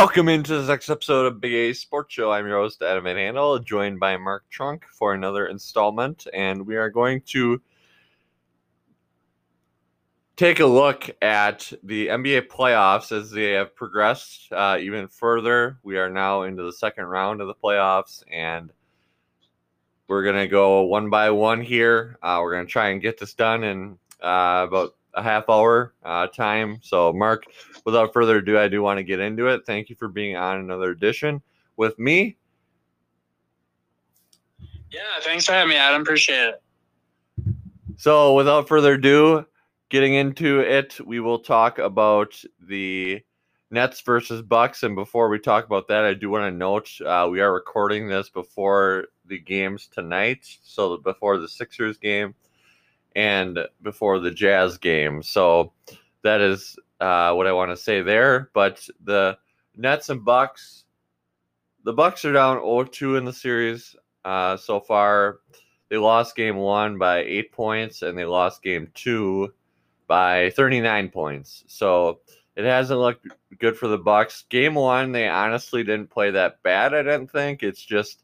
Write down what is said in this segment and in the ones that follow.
Welcome into this next episode of Big A Sports Show. I'm your host, Adam Van Handel, joined by Mark Trunk for another installment, and we are going to take a look at the NBA playoffs as they have progressed uh, even further. We are now into the second round of the playoffs, and we're going to go one by one here. Uh, we're going to try and get this done in uh, about a half hour uh, time. So, Mark, without further ado, I do want to get into it. Thank you for being on another edition with me. Yeah, thanks for having me, Adam. Appreciate it. So, without further ado, getting into it, we will talk about the Nets versus Bucks. And before we talk about that, I do want to note uh, we are recording this before the games tonight. So, before the Sixers game and before the Jazz game. So, that is uh, what I want to say there. But the Nets and Bucks, the Bucks are down 0-2 in the series uh, so far. They lost game one by eight points, and they lost game two by 39 points. So it hasn't looked good for the Bucks. Game one, they honestly didn't play that bad. I didn't think it's just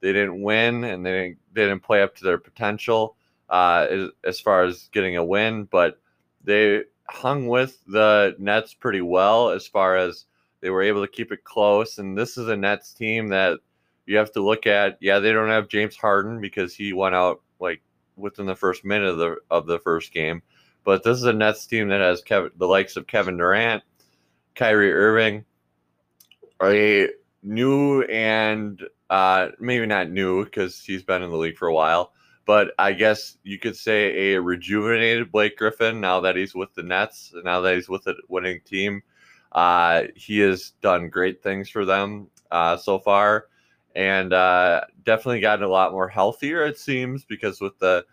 they didn't win and they didn't, they didn't play up to their potential uh, as, far as getting a win. But they hung with the Nets pretty well as far as they were able to keep it close. And this is a Nets team that you have to look at. Yeah, they don't have James Harden because he went out like within the first minute of the of the first game. But this is a Nets team that has Kevin, the likes of Kevin Durant, Kyrie Irving, a new and uh, maybe not new because he's been in the league for a while, but I guess you could say a rejuvenated Blake Griffin now that he's with the Nets, now that he's with a winning team. Uh, he has done great things for them uh, so far, and uh, definitely gotten a lot more healthier. It seems because with the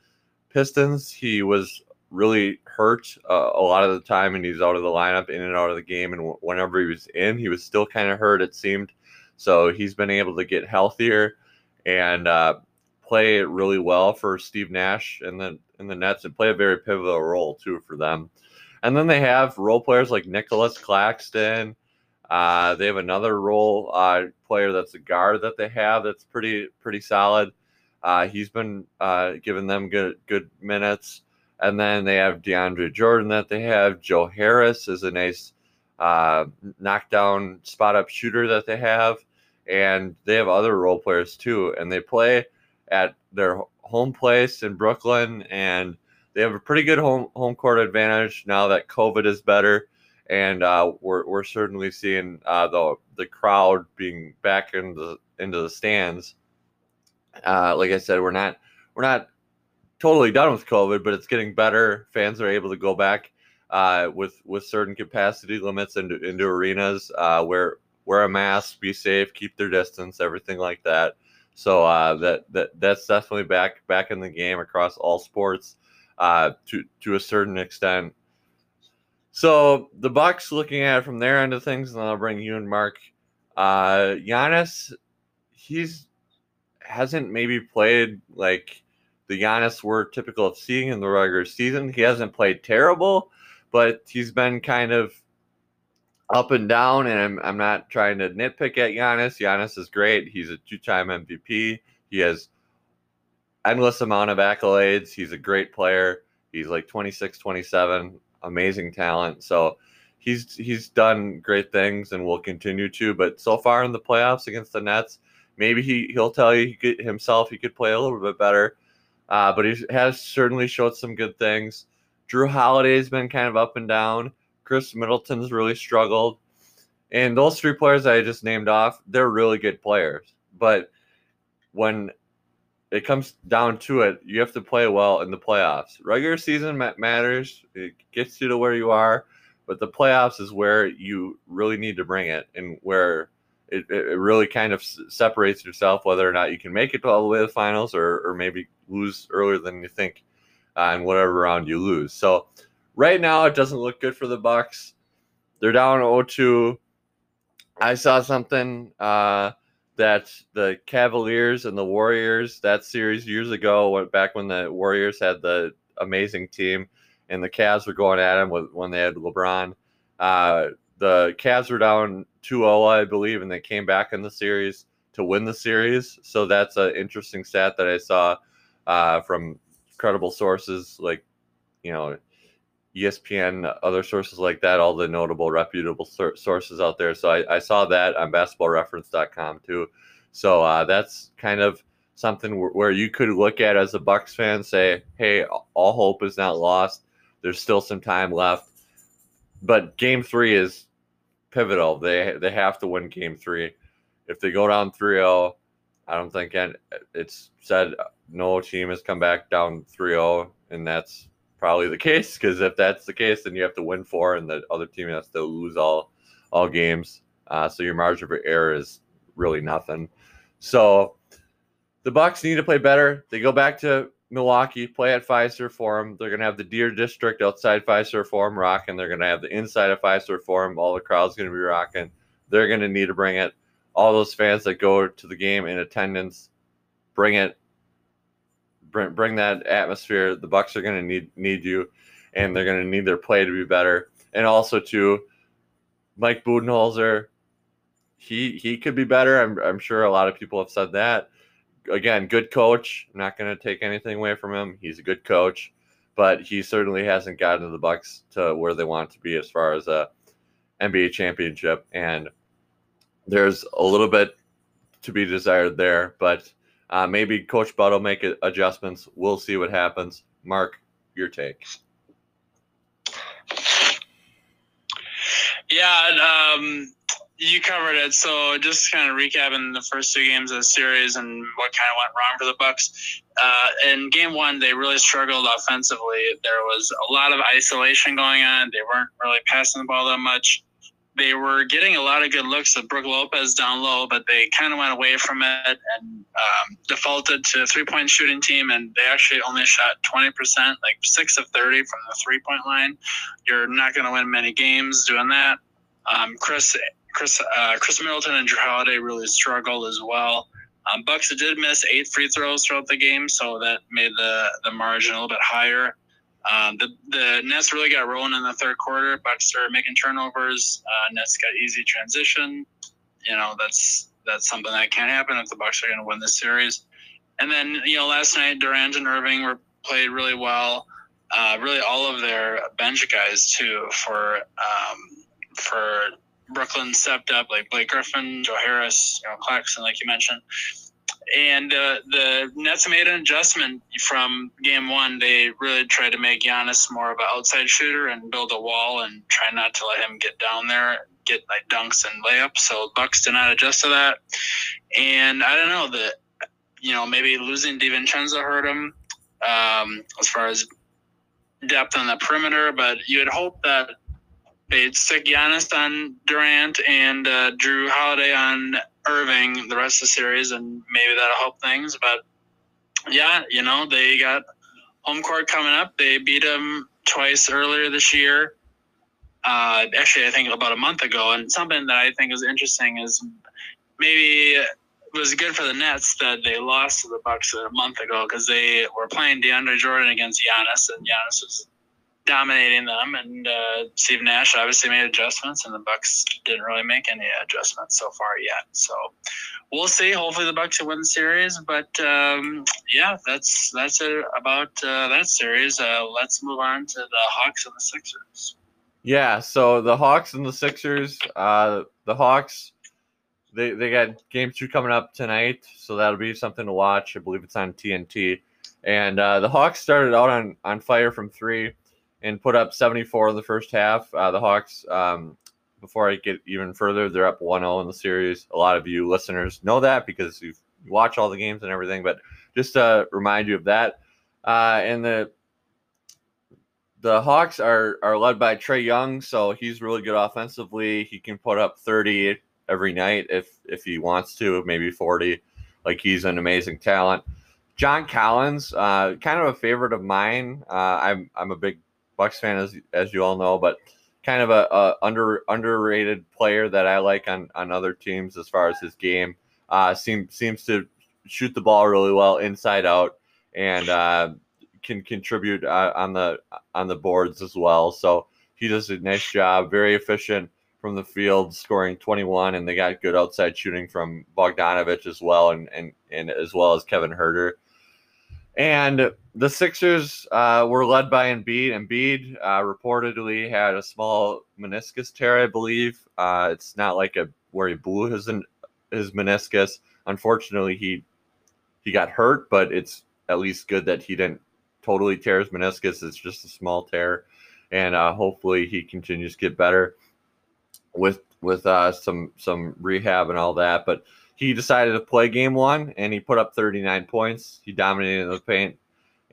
Pistons, he was really hurt uh, a lot of the time, and he's out of the lineup, in and out of the game. And whenever he was in, he was still kind of hurt. It seemed so. He's been able to get healthier, and uh, play really well for Steve Nash and the in the Nets and play a very pivotal role too for them. And then they have role players like Nicholas Claxton. Uh, they have another role uh, player that's a guard that they have that's pretty pretty solid. Uh, he's been uh, giving them good good minutes. And then they have DeAndre Jordan that they have. Joe Harris is a nice uh, knockdown spot up shooter that they have. And they have other role players too. And they play at their home place in Brooklyn, and they have a pretty good home home court advantage now that COVID is better, and uh, we're we're certainly seeing uh, the the crowd being back in the into the stands. Uh, like I said, we're not we're not totally done with COVID, but it's getting better. Fans are able to go back uh, with with certain capacity limits into into arenas. Uh, wear wear a mask, be safe, keep their distance, everything like that. So uh, that that that's definitely back back in the game across all sports uh, to to a certain extent. So the Bucks looking at it from their end of things, and I'll bring you and Mark. Uh, Giannis, he's hasn't maybe played like the Giannis we're typical of seeing in the regular season. He hasn't played terrible, but he's been kind of up and down, and I'm, I'm not trying to nitpick at Giannis. Giannis is great. He's a two-time MVP. He has endless amount of accolades. He's a great player. He's like 26, 27, amazing talent. So he's he's done great things and will continue to. But so far in the playoffs against the Nets, maybe he he'll tell you he could, himself he could play a little bit better. Uh, but he has certainly showed some good things. Jrue Holiday's been kind of up and down. Khris Middleton's really struggled. And those three players I just named off, they're really good players. But when it comes down to it, you have to play well in the playoffs. Regular season matters, it gets you to where you are, but the playoffs is where you really need to bring it and where it, it really kind of separates yourself whether or not you can make it all the way to the finals or, or maybe lose earlier than you think uh, whatever round you lose. So right now it doesn't look good for the Bucks. They're down 0-2. I saw something uh, that the Cavaliers and the Warriors that series years ago went back when the Warriors had the amazing team and the Cavs were going at them with, when they had LeBron. Uh, the Cavs were down 2-0, I believe, and they came back in the series to win the series. So that's an interesting stat that I saw uh, from credible sources like, you know, ESPN, other sources like that, all the notable, reputable sources out there. So I, I saw that on basketballreference.com too. So uh, that's kind of something where, where you could look at as a Bucks fan, say, hey, all hope is not lost. There's still some time left. But game three is pivotal. They they have to win game three. If they go down 3 0, I don't think it's said no team has come back down 3 0, and that's probably the case because if that's the case, then you have to win four, and the other team has to lose all all games. Uh, so your margin for error is really nothing. So the Bucks need to play better. They go back to Milwaukee, play at Fiserv Forum. They're gonna have the Deer District outside Fiserv Forum rocking. They're gonna have the inside of Fiserv Forum. All the crowd's gonna be rocking. They're gonna need to bring it. All those fans that go to the game in attendance, bring it bring bring that atmosphere. The Bucks are going to need need you, and they're going to need their play to be better. And also to Mike Budenholzer, he he could be better. I'm I'm sure a lot of people have said that. Again, good coach. I'm not going to take anything away from him. He's a good coach, but he certainly hasn't gotten the Bucks to where they want to be as far as a NBA championship. And there's a little bit to be desired there, but uh, maybe Coach Bud will make adjustments. We'll see what happens. Mark, your take. Yeah, um, you covered it. So just kind of recapping the first two games of the series and what kind of went wrong for the Bucks. Uh, in game one, they really struggled offensively. There was a lot of isolation going on. They weren't really passing the ball that much they were getting a lot of good looks at Brook Lopez down low, but they kind of went away from it and um, defaulted to a three point shooting team. And they actually only shot 20%, like six of 30 from the three point line. You're not going to win many games doing that. Um, Khris, Khris, uh, Khris Middleton and Jrue Holiday really struggled as well. Um, Bucks did miss eight free throws throughout the game, so that made the, the margin a little bit higher. Um, the the Nets really got rolling in the third quarter. Bucks started making turnovers. Uh, Nets got easy transition. You know that's that's something that can't happen if the Bucks are going to win this series. And then you know last night Durant and Irving were played really well. Uh, really all of their bench guys too for um, for Brooklyn stepped up like Blake Griffin, Joe Harris, you know Claxton like you mentioned and uh, the Nets made an adjustment from game one. They really tried to make Giannis more of an outside shooter and build a wall and try not to let him get down there, get like dunks and layups. So Bucks did not adjust to that. And I don't know that you know maybe losing DiVincenzo hurt him um, as far as depth on the perimeter, but you would hope that they'd stick Giannis on Durant and uh, Jrue Holiday on Irving the rest of the series, and maybe that'll help things. But yeah, you know, they got home court coming up. They beat them twice earlier this year. Uh, actually, I think about a month ago. And something that I think is interesting is maybe it was good for the Nets that they lost to the Bucks a month ago because they were playing DeAndre Jordan against Giannis, and Giannis was dominating them. And uh, Steve Nash obviously made adjustments, and the Bucks didn't really make any adjustments so far yet. So we'll see. Hopefully, the Bucks will win the series. But um, yeah, that's that's it about uh, that series. Uh, let's move on to the Hawks and the Sixers. Yeah. So the Hawks and the Sixers. Uh, the Hawks. They, they got game two coming up tonight, so that'll be something to watch. I believe it's on TNT. And uh, the Hawks started out on, on fire from three and put up 74 in the first half. Uh, the Hawks, um, before I get even further, they're up 1 0 in the series. A lot of you listeners know that because you watch all the games and everything, but just to remind you of that. Uh, and the the Hawks are are led by Trae Young, so he's really good offensively. He can put up 30 every night if if he wants to, maybe 40. Like he's an amazing talent. John Collins, uh, kind of a favorite of mine. Uh, I'm I'm a big Bucks fan, as as you all know, but kind of a, a under underrated player that I like on on other teams as far as his game. Uh, seems seems to shoot the ball really well inside out and uh, can contribute uh, on the on the boards as well. So he does a nice job, very efficient, from the field, scoring 21, and they got good outside shooting from Bogdanovic as well, and and, and as well as Kevin Huerter. And the Sixers uh, were led by Embiid. Embiid uh, reportedly had a small meniscus tear, I believe. Uh, it's not like a where he blew his his meniscus. Unfortunately, he he got hurt, but it's at least good that he didn't totally tear his meniscus. It's just a small tear, and uh, hopefully he continues to get better with with uh, some some rehab and all that. But he decided to play game one, and he put up 39 points. He dominated the paint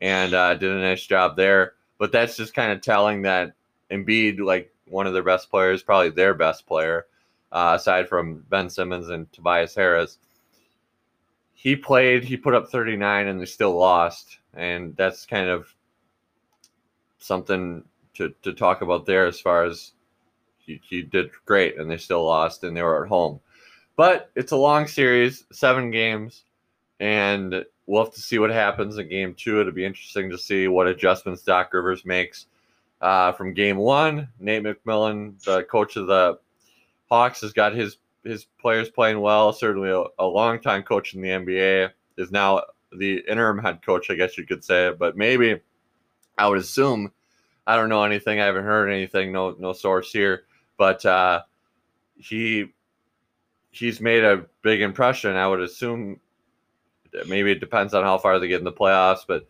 and uh, did a nice job there. But that's just kind of telling that Embiid, like one of their best players, probably their best player, uh, aside from Ben Simmons and Tobias Harris. He played, he put up 39 and they still lost. And that's kind of something to, to talk about there as far as he, he did great and they still lost and they were at home. But it's a long series, seven games, and we'll have to see what happens in game two. It'll be interesting to see what adjustments Doc Rivers makes uh, from game one. Nate McMillan, the coach of the Hawks, has got his his players playing well. Certainly, a, a long time coach in the NBA is now the interim head coach, I guess you could say. It, but maybe I would assume I don't know anything. I haven't heard anything. No no source here, but uh, he he's made a big impression. I would assume maybe it depends on how far they get in the playoffs, but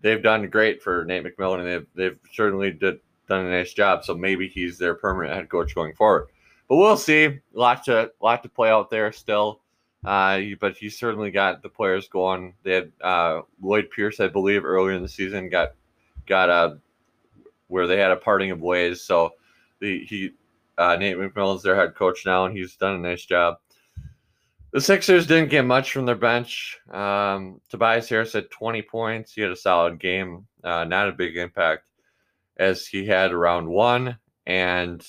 they've done great for Nate McMillan, and they've they've certainly did done a nice job. So maybe he's their permanent head coach going forward. But we'll see. Lot to lot to play out there still. Uh, but he certainly got the players going. They had uh, Lloyd Pierce, I believe, earlier in the season got got a uh, where they had a parting of ways. So the, he uh, Nate McMillan's their head coach now, and he's done a nice job. The Sixers didn't get much from their bench. Um, Tobias Harris had 20 points. He had a solid game, uh, not a big impact as he had around one. And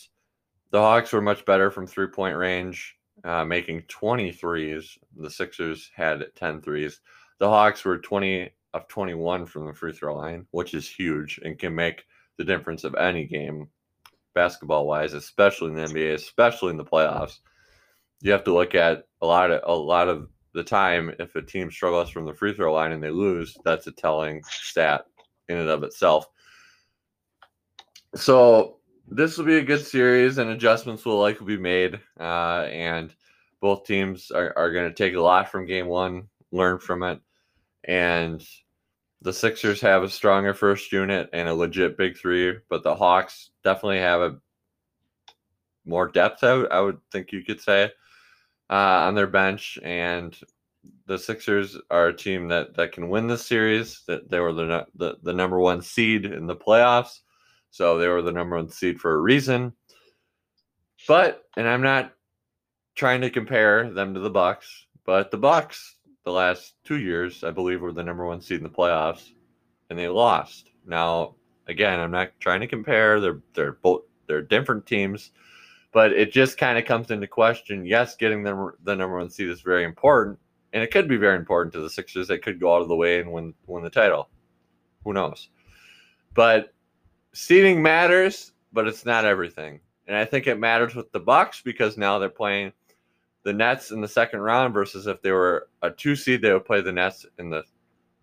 the Hawks were much better from three point range, uh, making 23s. The Sixers had 10 threes. The Hawks were 20 of 21 from the free throw line, which is huge and can make the difference of any game basketball wise, especially in the NBA, especially in the playoffs. You have to look at a lot of a lot of the time if a team struggles from the free throw line and they lose, that's a telling stat in and of itself. So this will be a good series, and adjustments will likely be made. Uh, and both teams are, are going to take a lot from game one, learn from it, and the Sixers have a stronger first unit and a legit big three, but the Hawks definitely have a more depth. Would, I would think you could say uh, on their bench, and the Sixers are a team that that can win this series. That they were the, the the number one seed in the playoffs, so they were the number one seed for a reason. But and I'm not trying to compare them to the Bucks, but the Bucks the last two years, I believe, were the number one seed in the playoffs, and they lost. Now, again, I'm not trying to compare. They're they're both they're different teams, but it just kind of comes into question. Yes, getting them the number one seed is very important, and it could be very important to the Sixers. They could go out of the way and win win the title. Who knows? But seeding matters, but it's not everything. And I think it matters with the Bucks because now they're playing the Nets in the second round versus if they were a two seed, they would play the Nets in the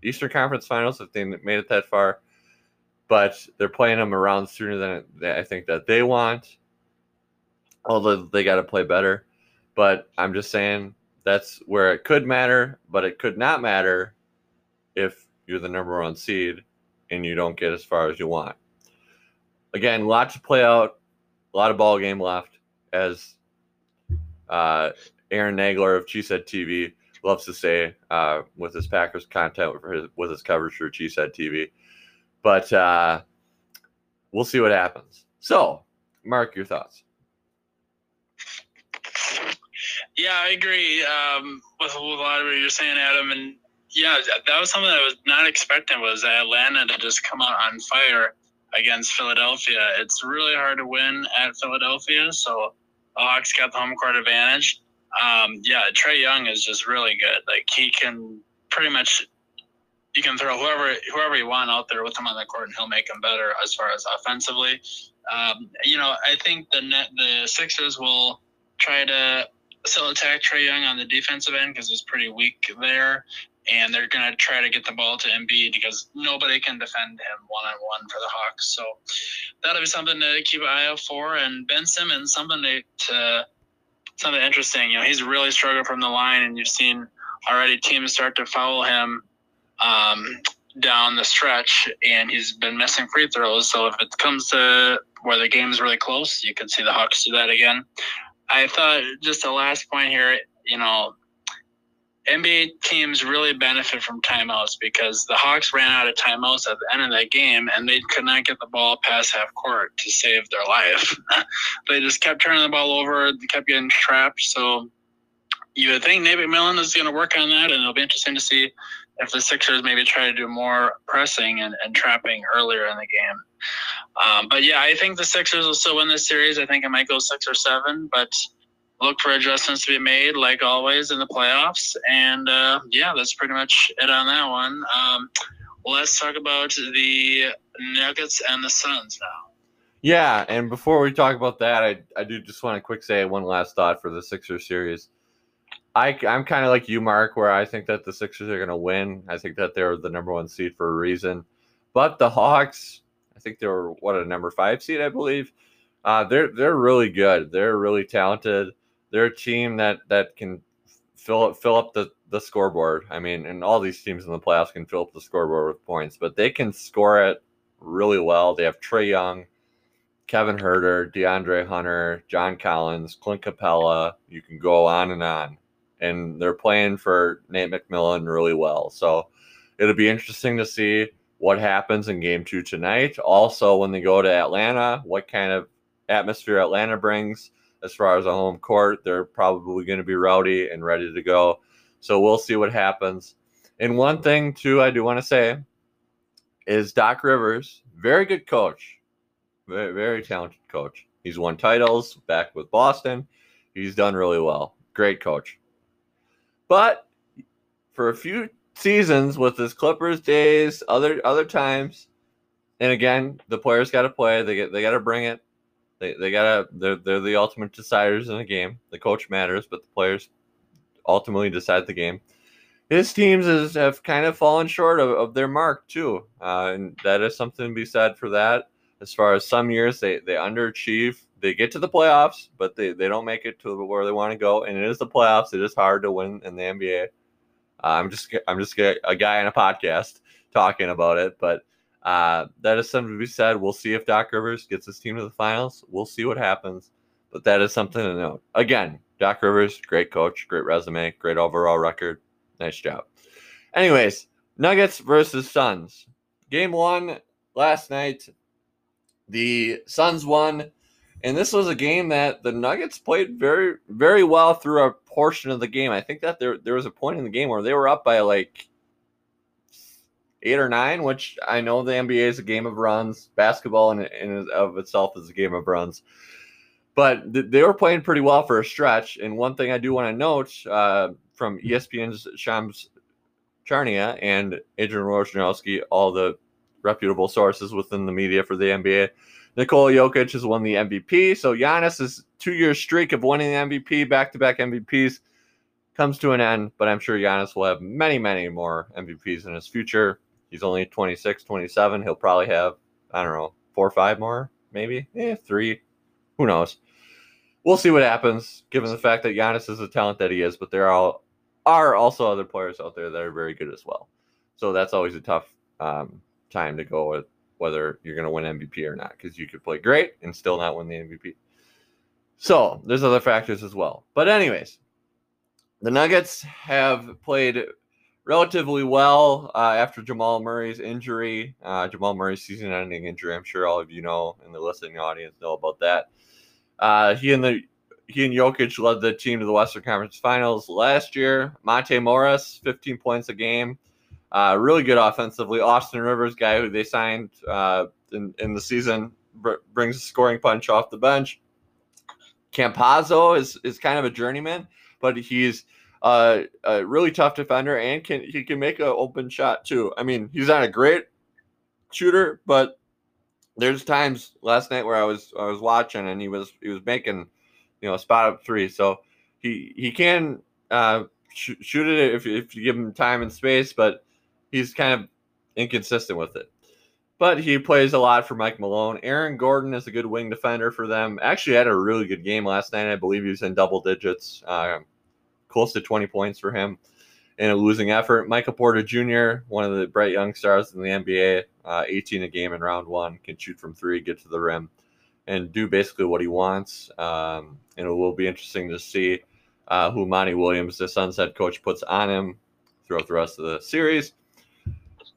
Eastern Conference Finals if they made it that far. But they're playing them around sooner than I think that they want. Although they got to play better, but I'm just saying that's where it could matter, but it could not matter if you're the number one seed and you don't get as far as you want. Again, lots to play out, a lot of ball game left as uh, Aaron Nagler of Cheesehead TV loves to say uh, with his Packers content, with his, with his coverage for Cheesehead TV. But uh, we'll see what happens. So, Mark, your thoughts? Yeah, I agree um, with, with a lot of what you're saying, Adam. And yeah, that was something I was not expecting was Atlanta to just come out on fire against Philadelphia. It's really hard to win at Philadelphia, so Hawks got the home court advantage. Um, yeah, Trae Young is just really good. Like he can pretty much you can throw whoever whoever you want out there with him on the court, and he'll make them better as far as offensively. Um, you know, I think the net the Sixers will try to still attack Trae Young on the defensive end because he's pretty weak there, and they're going to try to get the ball to Embiid because nobody can defend him one on one for the Hawks. So that'll be something to keep an eye out for. And Ben Simmons, something to, to something interesting. You know, he's really struggled from the line, and you've seen already teams start to foul him um, down the stretch, and he's been missing free throws. So if it comes to where the game's really close, you can see the Hawks do that again. I thought just the last point here, you know, NBA teams really benefit from timeouts because the Hawks ran out of timeouts at the end of that game and they could not get the ball past half court to save their life. they just kept turning the ball over, they kept getting trapped. So you would think Nate McMillan is going to work on that, and it'll be interesting to see if the Sixers maybe try to do more pressing and, and trapping earlier in the game. Um, but yeah, I think the Sixers will still win this series. I think it might go six or seven, but look for adjustments to be made, like always in the playoffs. And uh, yeah, that's pretty much it on that one. Um, let's talk about the Nuggets and the Suns now. Yeah, and before we talk about that, I, I do just want to quick say one last thought for the Sixers series. I, I'm kind of like you, Mark, where I think that the Sixers are going to win. I think that they're the number one seed for a reason. But the Hawks, I think they were what a number five seed, I believe. Uh, they're they're really good. They're really talented. They're a team that that can fill up fill up the the scoreboard. I mean, and all these teams in the playoffs can fill up the scoreboard with points, but they can score it really well. They have Trae Young, Kevin Huerter, DeAndre Hunter, John Collins, Clint Capela. You can go on and on, and they're playing for Nate McMillan really well. So it'll be interesting to see what happens in game two tonight. Also, when they go to Atlanta, what kind of atmosphere Atlanta brings as far as a home court. They're probably going to be rowdy and ready to go. So we'll see what happens. And one thing, too, I do want to say is Doc Rivers, very good coach, very, very talented coach. He's won titles back with Boston. He's done really well. Great coach. But for a few seasons with his Clippers days, other other times, and again, the players got to play. They get they got to bring it. They they gotta they're they're the ultimate deciders in the game. The coach matters, but the players ultimately decide the game. His teams is, have kind of fallen short of, of their mark too, uh, and that is something to be said for that. As far as some years they they underachieve, they get to the playoffs, but they, they don't make it to where they want to go. And it is the playoffs. It is hard to win in the NBA. Uh, I'm just I'm just a guy on a podcast talking about it, but uh, that is something to be said. We'll see if Doc Rivers gets his team to the finals. We'll see what happens, but that is something to note. Again, Doc Rivers, great coach, great resume, great overall record. Nice job. Anyways, Nuggets versus Suns. Game one last night. The Suns won, and this was a game that the Nuggets played very, very well through a portion of the game. I think that there there was a point in the game where they were up by like eight or nine, which I know the NBA is a game of runs. Basketball in, in of itself is a game of runs. But th- they were playing pretty well for a stretch. And one thing I do want to note uh, from ESPN's Shams Charania and Adrian Wojnarowski, all the reputable sources within the media for the NBA, Nikola Jokic has won the MVP. So Giannis' two-year streak of winning the MVP, back-to-back MVPs, comes to an end. But I'm sure Giannis will have many, many more MVPs in his future. He's only 26, 27. He'll probably have, I don't know, four or five more, maybe. Eh, three. Who knows? We'll see what happens, given the fact that Giannis is the talent that he is, but there are, are also other players out there that are very good as well. So that's always a tough um, time to go with whether you're going to win MVP or not, because you could play great and still not win the MVP. So there's other factors as well. But, anyways, the Nuggets have played relatively well uh, after Jamal Murray's injury. Uh, Jamal Murray's season-ending injury. I'm sure all of you know in the listening audience know about that. Uh, he and the he and Jokic led the team to the Western Conference Finals last year. Monte Morris, 15 points a game. Uh, really good offensively. Austin Rivers, guy who they signed uh, in, in the season, br- brings a scoring punch off the bench. Campazzo is, is kind of a journeyman, but he's uh, a really tough defender and can he can make an open shot too. I mean, he's not a great shooter, but there's times last night where I was I was watching and he was he was making you know a spot up three. So he he can uh, sh- shoot it if if you give him time and space, but he's kind of inconsistent with it. But he plays a lot for Mike Malone. Aaron Gordon is a good wing defender for them. Actually, had a really good game last night. I believe he was in double digits, uh, close to 20 points for him in a losing effort. Michael Porter Jr., one of the bright young stars in the NBA, uh, 18 a game in round one, can shoot from three, get to the rim, and do basically what he wants. Um, and it will be interesting to see uh, who Monty Williams, the Suns head coach, puts on him throughout the rest of the series.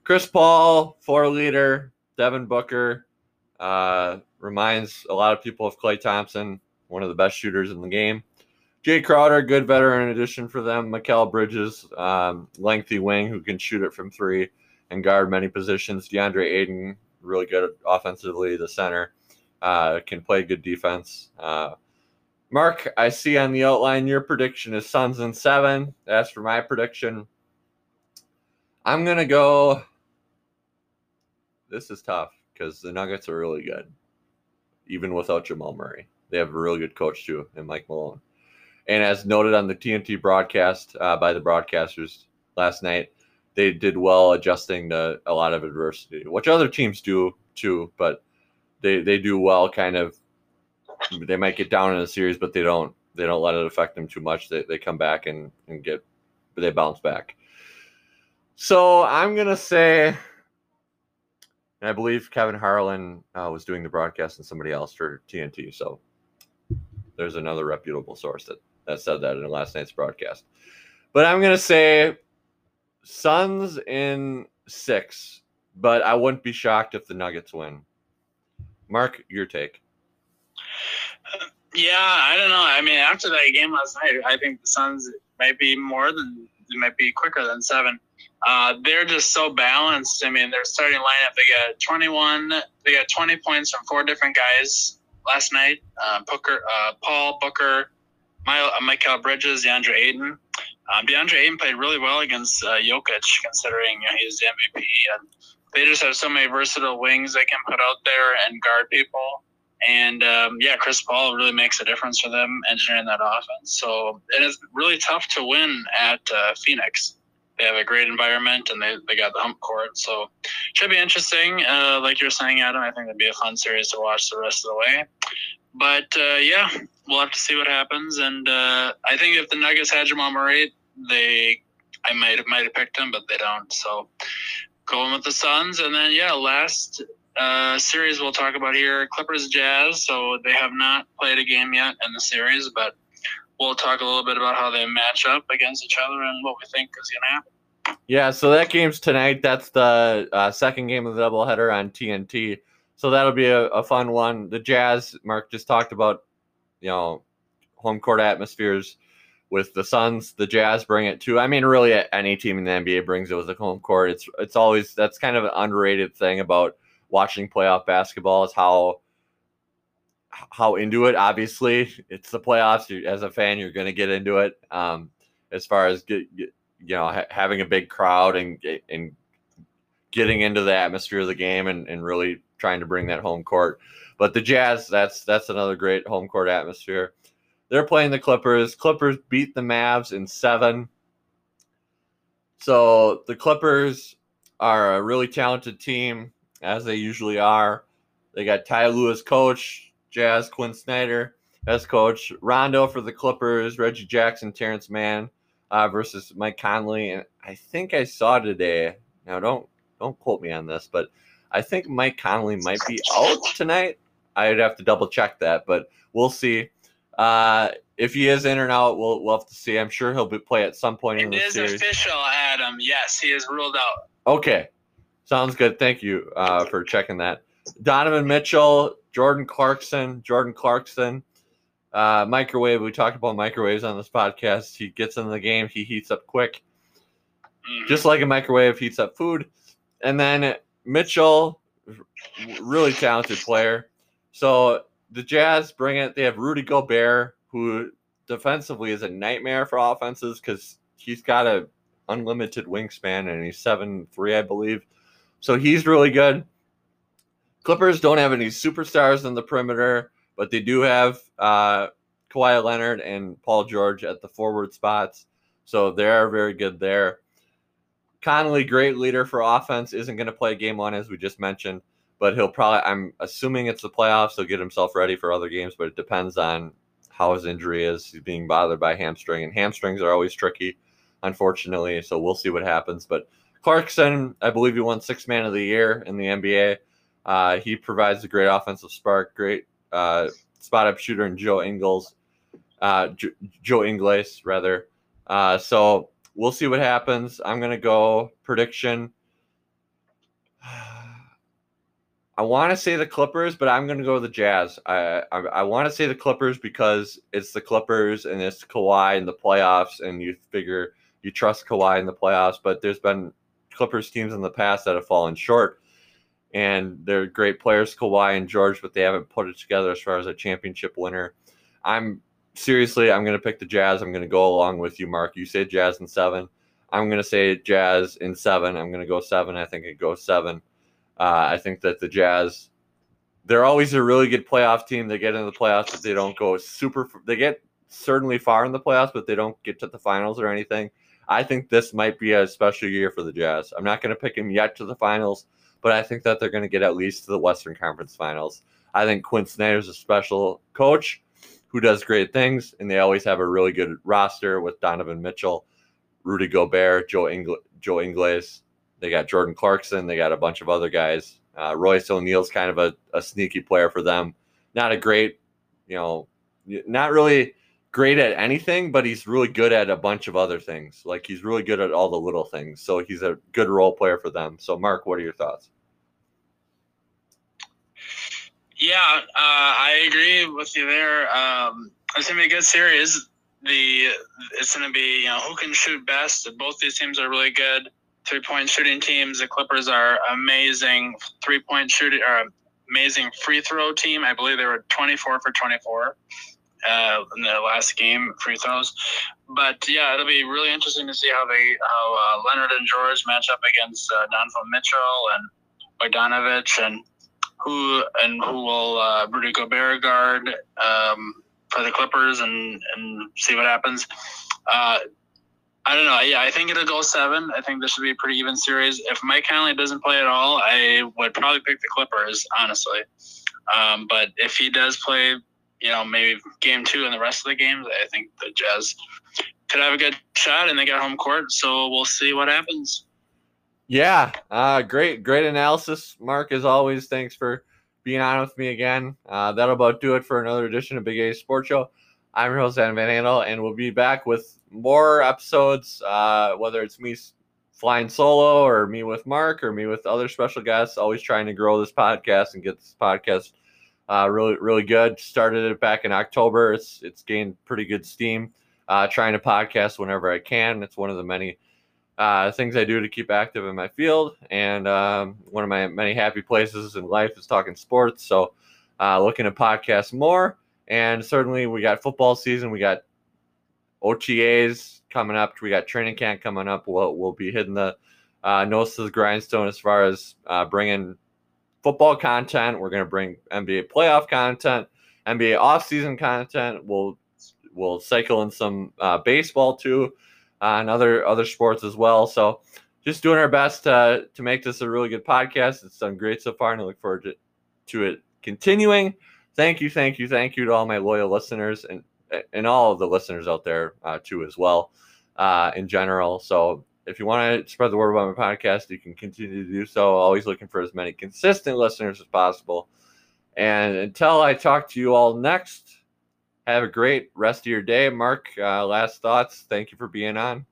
Chris Paul, four leader, Devin Booker uh, reminds a lot of people of Klay Thompson, one of the best shooters in the game. Jae Crowder, good veteran addition for them. Mikal Bridges, um, lengthy wing who can shoot it from three and guard many positions. DeAndre Ayton, really good offensively, the center, uh, can play good defense. Uh, Mark, I see on the outline your prediction is Suns in seven. As for my prediction, I'm gonna go. This is tough because the Nuggets are really good, even without Jamal Murray. They have a really good coach too, and Mike Malone. And as noted on the TNT broadcast uh, by the broadcasters last night, they did well adjusting to a lot of adversity, which other teams do too. But they they do well, kind of. They might get down in a series, but they don't they don't let it affect them too much. They they come back and and get they bounce back. So I'm gonna say, and I believe Kevin Harlan uh, was doing the broadcast and somebody else for TNT. So there's another reputable source that that said that in last night's broadcast. But I'm gonna say Suns in six, but I wouldn't be shocked if the Nuggets win. Mark, your take. Yeah, I don't know. I mean, after that game last night, I think the Suns might be more than it might be quicker than seven. Uh, they're just so balanced. I mean, their starting lineup, they got 21, they got 20 points from four different guys last night. Uh, Booker, uh, Paul Booker, my, Mikal Bridges, DeAndre Ayton. Um, DeAndre Ayton played really well against uh, Jokic, considering you know, he's the MVP. And they just have so many versatile wings they can put out there and guard people. And um, yeah, Chris Paul really makes a difference for them engineering that offense. So it is really tough to win at uh, Phoenix. They have a great environment and they, they got the hump court. So should be interesting. Uh, like you're saying, Adam, I think it'd be a fun series to watch the rest of the way. But uh, yeah, we'll have to see what happens. And uh, I think if the Nuggets had Jamal Murray, they I might have might have picked him, but they don't. So going with the Suns, and then yeah, last uh, series we'll talk about here, Clippers Jazz. So they have not played a game yet in the series, but we'll talk a little bit about how they match up against each other and what we think is going to happen. Yeah, so that game's tonight. That's the uh, second game of the doubleheader on TNT. So that'll be a, a fun one. The Jazz, Mark just talked about, you know, home court atmospheres with the Suns. The Jazz bring it too. I mean, really, any team in the NBA brings it with the home court. It's it's always that's kind of an underrated thing about watching playoff basketball is how how into it. Obviously, it's the playoffs. You, as a fan, you're going to get into it. Um, as far as get, get, you know, ha- having a big crowd and and getting into the atmosphere of the game and, and really trying to bring that home court. But the Jazz, that's that's another great home court atmosphere. They're playing the Clippers. Clippers beat the Mavs in seven. So the Clippers are a really talented team, as they usually are. They got Ty Lewis coach, Jazz Quin Snyder as coach, Rondo for the Clippers, Reggie Jackson, Terrence Mann uh, versus Mike Conley. And I think I saw today. Now don't don't quote me on this, but I think Mike Conley might be out tonight. I'd have to double check that, but we'll see. Uh, if he is in or out, we'll, we'll have to see. I'm sure he'll be play at some point it in the is series. official, Adam. Yes, he is ruled out. Okay, sounds good. Thank you uh, for checking that. Donovan Mitchell, Jordan Clarkson, Jordan Clarkson, uh, microwave. We talked about microwaves on this podcast. He gets in the game, he heats up quick, Mhm. just like a microwave heats up food. And then Mitchell, really talented player. So the Jazz bring it. They have Rudy Gobert, who defensively is a nightmare for offenses because he's got a unlimited wingspan and he's seven three, I believe. So he's really good. Clippers don't have any superstars in the perimeter, but they do have uh, Kawhi Leonard and Paul George at the forward spots. So they are very good there. Conley, great leader for offense, isn't going to play game one, as we just mentioned, but he'll probably, I'm assuming it's the playoffs, he'll get himself ready for other games, but it depends on how his injury is. He's being bothered by hamstring, and hamstrings are always tricky, unfortunately. So we'll see what happens. But Clarkson, I believe he won six man of the year in the NBA. Uh, he provides a great offensive spark, great uh, spot up shooter, and Joe Ingles, uh, jo- Joe Ingles rather. Uh, so we'll see what happens. I'm gonna go prediction. I want to say the Clippers, but I'm going to go the Jazz. I I, I want to say the Clippers because it's the Clippers and it's Kawhi in the playoffs, and you figure you trust Kawhi in the playoffs. But there's been Clippers teams in the past that have fallen short, and they're great players, Kawhi and George, but they haven't put it together as far as a championship winner. I'm seriously, I'm going to pick the Jazz. I'm going to go along with you, Mark. You say Jazz in seven. I'm going to say Jazz in seven. I'm going to go seven. I think it goes seven. Uh, I think that the Jazz, they're always a really good playoff team. They get into the playoffs, but they don't go super. They get certainly far in the playoffs, but they don't get to the finals or anything. I think this might be a special year for the Jazz. I'm not going to pick them yet to the finals, but I think that they're going to get at least to the Western Conference Finals. I think Quin Snyder's a special coach who does great things, and they always have a really good roster with Donovan Mitchell, Rudy Gobert, Joe Ingl- Joe Ingles. They got Jordan Clarkson. They got a bunch of other guys. Uh, Royce O'Neale's kind of a, a sneaky player for them. Not a great, you know, not really great at anything, but he's really good at a bunch of other things. Like he's really good at all the little things. So he's a good role player for them. So, Mark, what are your thoughts? Yeah, uh, I agree with you there. Um, it's gonna be a good series. The it's gonna be you know who can shoot best. Both these teams are really good three point shooting teams. The Clippers are amazing three point shooting or amazing free throw team. I believe they were twenty four for twenty four uh, in the last game free throws. But yeah, it'll be really interesting to see how they how uh, Leonard and George match up against uh, Donovan Mitchell and Bogdanovic and who and who will uh, Rudy Gobert guard um, for the Clippers and and see what happens. Uh, I don't know. Yeah, I think it'll go seven. I think this should be a pretty even series. If Mike Conley doesn't play at all, I would probably pick the Clippers, honestly. Um, but if he does play, you know, maybe game two and the rest of the games, I think the Jazz could have a good shot and they got home court. So we'll see what happens. Yeah, uh, great, great analysis, Mark. As always, thanks for being on with me again. Uh, that'll about do it for another edition of Big A Sports Show. I'm your host, Adam Van Handel, and we'll be back with more episodes, uh, whether it's me flying solo or me with Mark or me with other special guests. Always trying to grow this podcast and get this podcast uh, really, really good. Started it back in October. It's it's gained pretty good steam. Uh, trying to podcast whenever I can. It's one of the many uh, things I do to keep active in my field, and um, one of my many happy places in life is talking sports. So, uh, looking to podcast more, and certainly we got football season. We got OTAs coming up. We got training camp coming up. We'll, we'll be hitting the uh, nose to the grindstone as far as uh, bringing football content. We're going to bring NBA playoff content, NBA offseason content. We'll we'll cycle in some uh, baseball too, uh, and other other sports as well. So just doing our best to to make this a really good podcast. It's done great so far, and I look forward to, to it continuing. Thank you, thank you, thank you to all my loyal listeners and and all of the listeners out there uh, too as well uh, in general. So if you want to spread the word about my podcast, you can continue to do so. Always looking for as many consistent listeners as possible. And until I talk to you all next, have a great rest of your day. Mark, uh, last thoughts. Thank you for being on.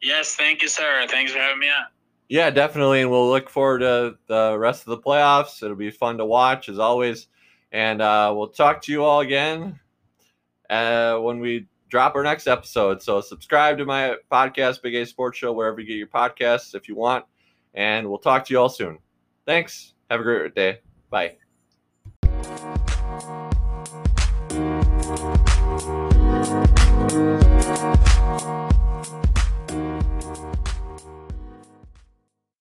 Yes, thank you, sir. Thanks for having me on. Yeah, definitely. And we'll look forward to the rest of the playoffs. It'll be fun to watch as always. And uh, we'll talk to you all again uh, when we drop our next episode. So subscribe to my podcast, Big A Sports Show, wherever you get your podcasts if you want. And we'll talk to you all soon. Thanks. Have a great day. Bye. Bye.